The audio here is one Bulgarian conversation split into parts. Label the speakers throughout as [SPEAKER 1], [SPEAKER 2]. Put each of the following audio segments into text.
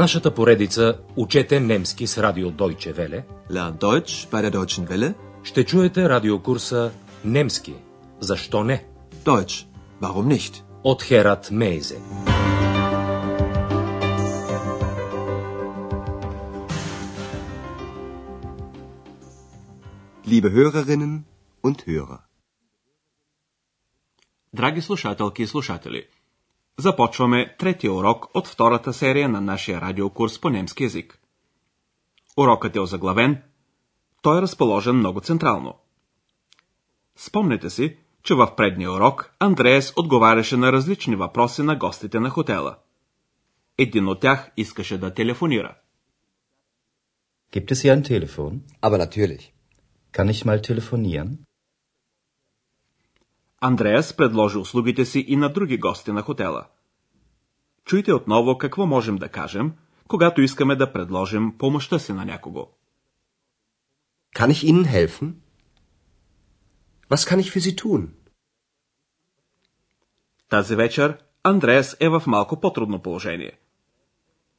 [SPEAKER 1] нашата поредица Учете немски с радио Deutsche Welle
[SPEAKER 2] Lernt Deutsch bei der Deutschen Welle.
[SPEAKER 1] ще чуете радиокурса Немски. Защо не?
[SPEAKER 2] Deutsch. Warum nicht?
[SPEAKER 1] От Херат Мейзе.
[SPEAKER 2] Liebe Hörerinnen und Hörer.
[SPEAKER 3] Драги слушателки и слушатели, започваме третия урок от втората серия на нашия радиокурс по немски язик. Урокът е озаглавен Той е разположен много централно. Спомнете си, че в предния урок Андреас отговаряше на различни въпроси на гостите на хотела. Един от тях искаше да телефонира.
[SPEAKER 4] Gibt es hier ein Telefon?
[SPEAKER 5] Aber natürlich.
[SPEAKER 4] Kann ich mal telefonieren?
[SPEAKER 3] Андреас предложи услугите си и на други гости на хотела. Чуйте отново какво можем да кажем, когато искаме да предложим помощта си на някого.
[SPEAKER 5] Kann ich Ihnen helfen? Was kann ich für Sie tun?
[SPEAKER 3] Тази вечер Андреас е в малко по-трудно положение.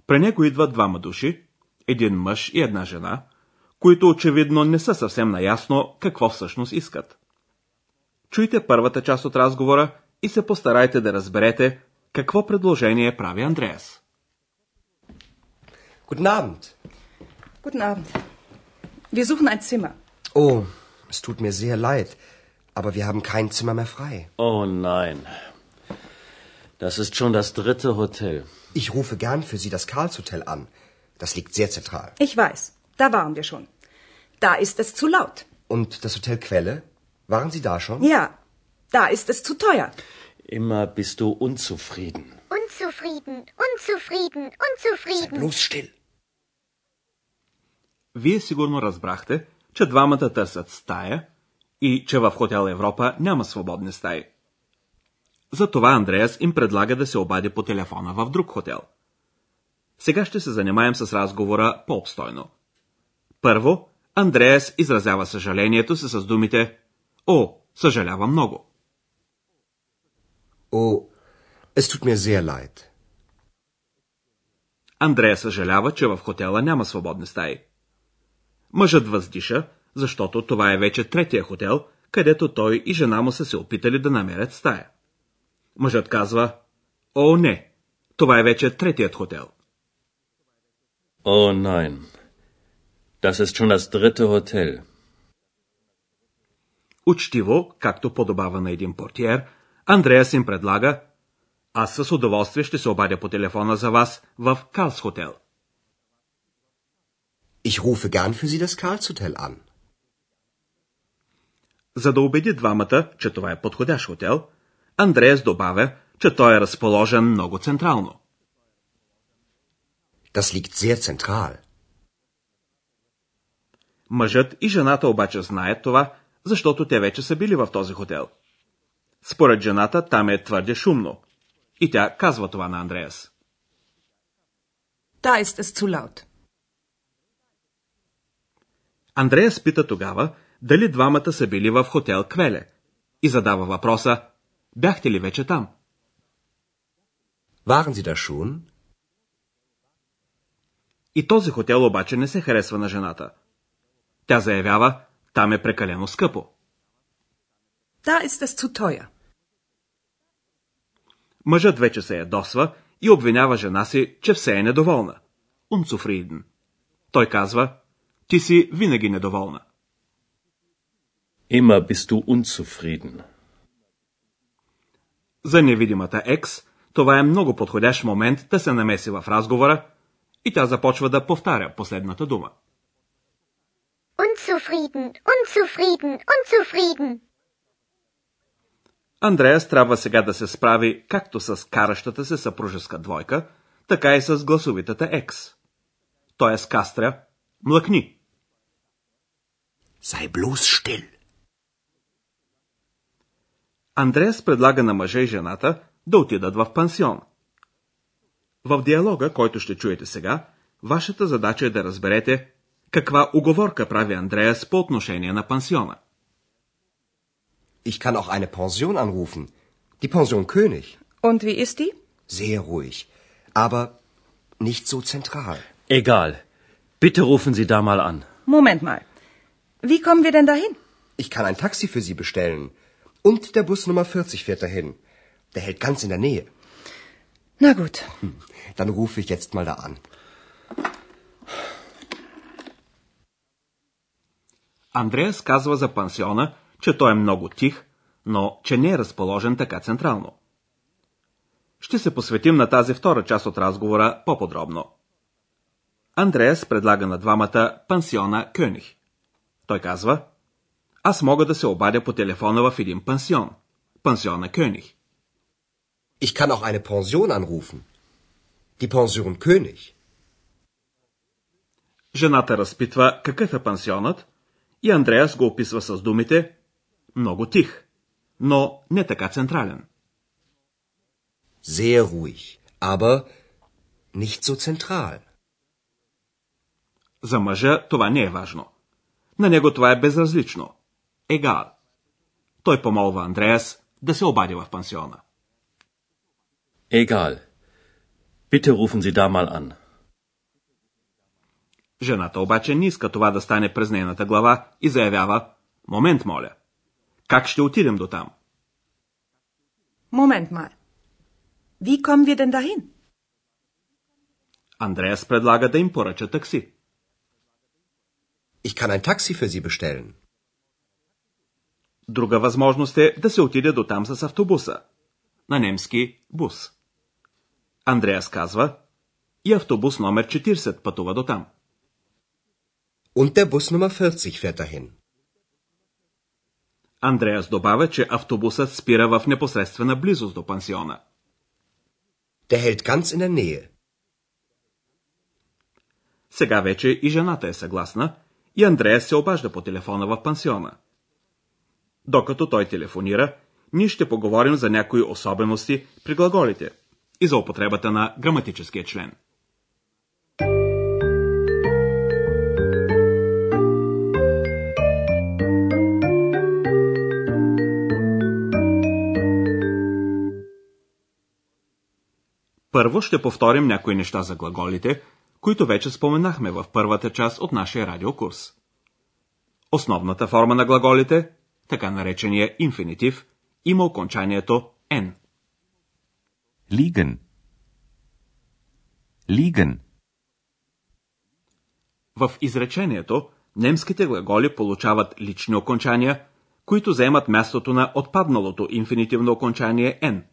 [SPEAKER 3] При него идват двама души, един мъж и една жена, които очевидно не са съвсем наясно какво всъщност искат. Чуйте първата част от разговора и се постарайте да разберете какво предложение прави Андреас.
[SPEAKER 5] Guten Abend.
[SPEAKER 6] Guten Abend. Wir suchen ein Zimmer.
[SPEAKER 5] Oh, es tut mir sehr leid, aber wir haben kein Zimmer mehr frei.
[SPEAKER 7] Oh nein. Das ist schon das dritte Hotel.
[SPEAKER 5] Ich rufe gern für Sie das Karlshotel an. Das liegt sehr zentral.
[SPEAKER 6] Ich weiß, da waren wir schon. Da ist es zu laut.
[SPEAKER 5] Und das Hotel Quelle? Waren Sie da schon?
[SPEAKER 6] Ja, da ist es zu teuer.
[SPEAKER 7] Immer bist du unzufrieden.
[SPEAKER 8] Unzufrieden, unzufrieden, unzufrieden.
[SPEAKER 5] Bloß still.
[SPEAKER 3] Вие сигурно разбрахте, че двамата търсят стая и че в хотел Европа няма свободни стаи. Затова Андреас им предлага да се обади по телефона в друг хотел. Сега ще се занимаем с разговора по-обстойно. Първо, Андреас изразява съжалението си с думите О, съжалявам много.
[SPEAKER 5] Oh, es tut mir sehr leid.
[SPEAKER 3] Андрея съжалява, че в хотела няма свободни стаи. Мъжът въздиша, защото това е вече третия хотел, където той и жена му са се опитали да намерят стая. Мъжът казва, О, не, това е вече третият хотел.
[SPEAKER 7] Oh nein. Das ist schon das dritte Hotel.
[SPEAKER 3] Учтиво, както подобава на един портиер, Андреас им предлага, аз с удоволствие ще се обадя по телефона за вас в Калс хотел.
[SPEAKER 5] Ich rufe gern für Sie das Karlshotel an.
[SPEAKER 3] За да убеди двамата, че това е подходящ хотел, Андреас добавя, че той е разположен много централно.
[SPEAKER 5] Das liegt sehr zentral.
[SPEAKER 3] Мъжът и жената обаче знаят това, защото те вече са били в този хотел. Според жената там е твърде шумно. И тя казва това на Андреас.
[SPEAKER 6] Da ist es zu laut.
[SPEAKER 3] Андреас пита тогава дали двамата са били в хотел Квеле и задава въпроса Бяхте ли вече там?
[SPEAKER 5] Waren Sie da schon?
[SPEAKER 3] И този хотел обаче не се харесва на жената. Тя заявява, там е прекалено скъпо.
[SPEAKER 6] Da ist es zu teuer.
[SPEAKER 3] Мъжът вече се ядосва и обвинява жена си, че все е недоволна. Unzufrieden. Той казва, ти си винаги недоволна.
[SPEAKER 7] Immer bist du unzufrieden.
[SPEAKER 3] За невидимата екс, това е много подходящ момент да се намеси в разговора и тя започва да повтаря последната дума.
[SPEAKER 8] Unzufrieden, unzufrieden, unzufrieden.
[SPEAKER 3] Андреас трябва сега да се справи както с каращата се съпружеска двойка, така и с гласовитата екс. Той е с кастря «Млъкни».
[SPEAKER 5] Sei bloß still.
[SPEAKER 3] Андреас предлага на мъжа и жената да отидат в пансион. В диалога, който ще чуете сега, вашата задача е да разберете каква уговорка прави Андреас по отношение на пансиона.
[SPEAKER 5] Ich kann auch eine Pension anrufen. Die Pension König.
[SPEAKER 6] Und wie ist die?
[SPEAKER 5] Sehr ruhig. Aber nicht so zentral.
[SPEAKER 7] Egal. Bitte rufen Sie da mal an.
[SPEAKER 6] Moment mal. Wie kommen wir denn dahin?
[SPEAKER 5] Ich kann ein Taxi für Sie bestellen. Und der Bus Nummer 40 fährt dahin. Der hält ganz in der Nähe.
[SPEAKER 6] Na gut.
[SPEAKER 5] Dann rufe ich jetzt mal da an.
[SPEAKER 3] Андреас казва за пансиона, че той е много тих, но че не е разположен така централно. Ще се посветим на тази втора част от разговора по-подробно. Андреас предлага на двамата пансиона Кюних. Той казва, аз мога да се обадя по телефона в един пансион. Пансиона Кюних.
[SPEAKER 5] Ich kann auch eine Pension anrufen. Die Pension König.
[SPEAKER 3] Жената разпитва какъв е пансионът и Андреас го описва с думите много тих, но не така централен.
[SPEAKER 5] Sehr ruhig, aber nicht so zentral.
[SPEAKER 3] За мъжа това не е важно. На него това е безразлично. Егал. Той помолва Андреас да се обади в пансиона.
[SPEAKER 7] Egal. Bitte rufen Sie da mal an.
[SPEAKER 3] Жената обаче не иска това да стане през нейната глава и заявява Момент, моля. Как ще отидем до там?
[SPEAKER 6] Moment mal. Wie kommen wir denn dahin?
[SPEAKER 3] Андреас предлага да им поръча такси.
[SPEAKER 5] Ich kann ein Taxi für Sie bestellen.
[SPEAKER 3] Друга възможност е да се отиде до там с автобуса. На немски бус. Андреас казва и автобус номер 40 пътува до там.
[SPEAKER 5] Und der Bus Nummer 40 fährt dahin.
[SPEAKER 3] Андреас добавя, че автобусът спира в непосредствена близост до пансиона.
[SPEAKER 5] Der hält ganz in der Nähe.
[SPEAKER 3] Сега вече и жената е съгласна и Андреас се обажда по телефона в пансиона. Докато той телефонира, ние ще поговорим за някои особености при глаголите и за употребата на граматическия член. Първо ще повторим някои неща за глаголите, които вече споменахме в първата част от нашия радиокурс. Основната форма на глаголите, така наречения инфинитив, има окончанието n.
[SPEAKER 9] Liegen. Liegen.
[SPEAKER 3] В изречението немските глаголи получават лични окончания, които заемат мястото на отпадналото инфинитивно окончание n.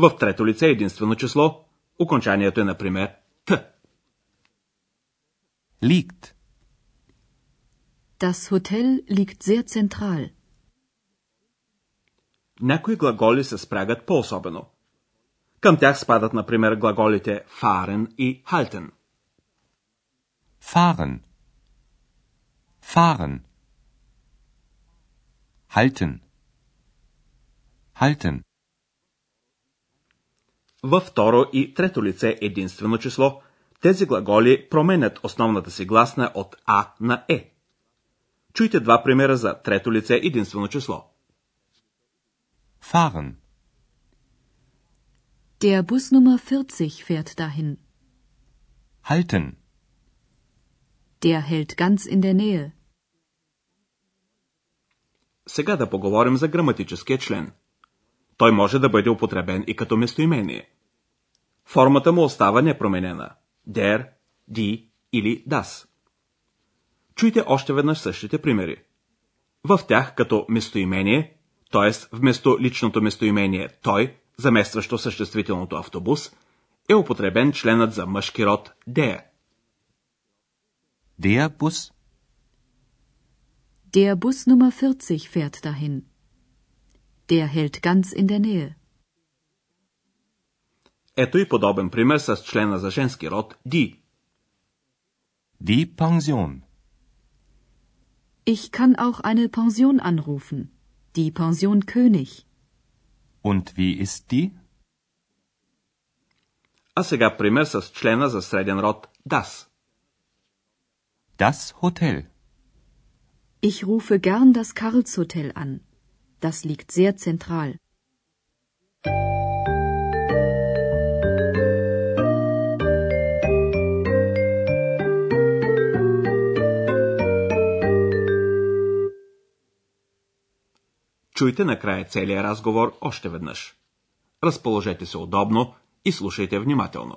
[SPEAKER 3] В трето лице единствено число окончанието е, например, т.
[SPEAKER 9] Liegt.
[SPEAKER 10] Das Hotel liegt sehr zentral.
[SPEAKER 3] Някои глаголи се спрягат по-особено. Към тях спадат, например, глаголите fahren и halten.
[SPEAKER 9] Fahren. Fahren. Halten. Halten.
[SPEAKER 3] Във второ и трето лице единствено число, тези глаголи променят основната си гласна от А на Е. Чуйте два примера за трето лице единствено число.
[SPEAKER 9] Fahren.
[SPEAKER 10] Der Bus Nummer 40 fährt dahin.
[SPEAKER 9] Halten.
[SPEAKER 10] Der hält ganz in der Nähe.
[SPEAKER 3] Сега да поговорим за граматическия член. Той може да бъде употребен и като местоимение. Формата му остава непроменена. Der, die или das. Чуйте още веднъж същите примери. В тях като местоимение, т.е. вместо личното местоимение той, заместващо съществителното автобус, е употребен членът за мъжки род der.
[SPEAKER 9] Der Bus.
[SPEAKER 10] Der Bus Nummer 40 fährt dahin. Der hält ganz in der Nähe.
[SPEAKER 3] Ето и подобен пример с члена за женски род die.
[SPEAKER 9] Die Pension.
[SPEAKER 10] Ich kann auch eine Pension anrufen. Die Pension König.
[SPEAKER 9] Und wie ist die?
[SPEAKER 3] А сега пример с члена за среден род das.
[SPEAKER 9] Das Hotel.
[SPEAKER 10] Ich rufe gern das Karlshotel an. Das liegt sehr zentral.
[SPEAKER 3] Чуйте накрая целият разговор още веднъж. Разположете се удобно и слушайте внимателно.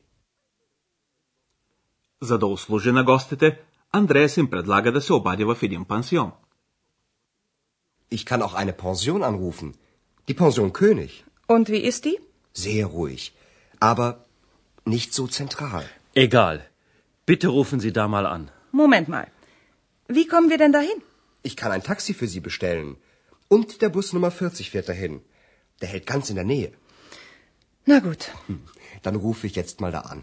[SPEAKER 3] За да услужи на гостите, Андреас им предлага да се обади в един пансион.
[SPEAKER 5] Ich kann auch eine Pension anrufen. Die Pension König.
[SPEAKER 6] Und wie ist die?
[SPEAKER 5] Sehr ruhig. Aber nicht so zentral.
[SPEAKER 7] Egal. Bitte rufen Sie da mal an.
[SPEAKER 6] Moment mal. Wie kommen wir denn dahin?
[SPEAKER 5] Ich kann ein Taxi für Sie bestellen. Und der Bus Nummer 40 fährt dahin. Der hält ganz in der Nähe.
[SPEAKER 6] Na gut.
[SPEAKER 5] Dann rufe ich jetzt mal da an.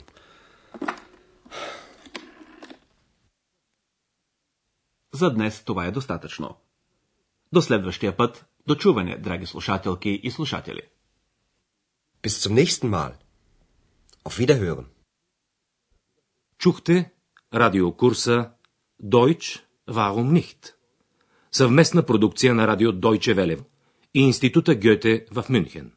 [SPEAKER 3] За днес това е достатъчно. До следващия път, до чуване, драги слушателки и слушатели.
[SPEAKER 5] Bis zum nächsten Mal. Auf Wiederhören.
[SPEAKER 1] Чухте радиокурса Deutsch, warum nicht? Съвместна продукция на радио Deutsche Welle и Института Гьоте в Мюнхен.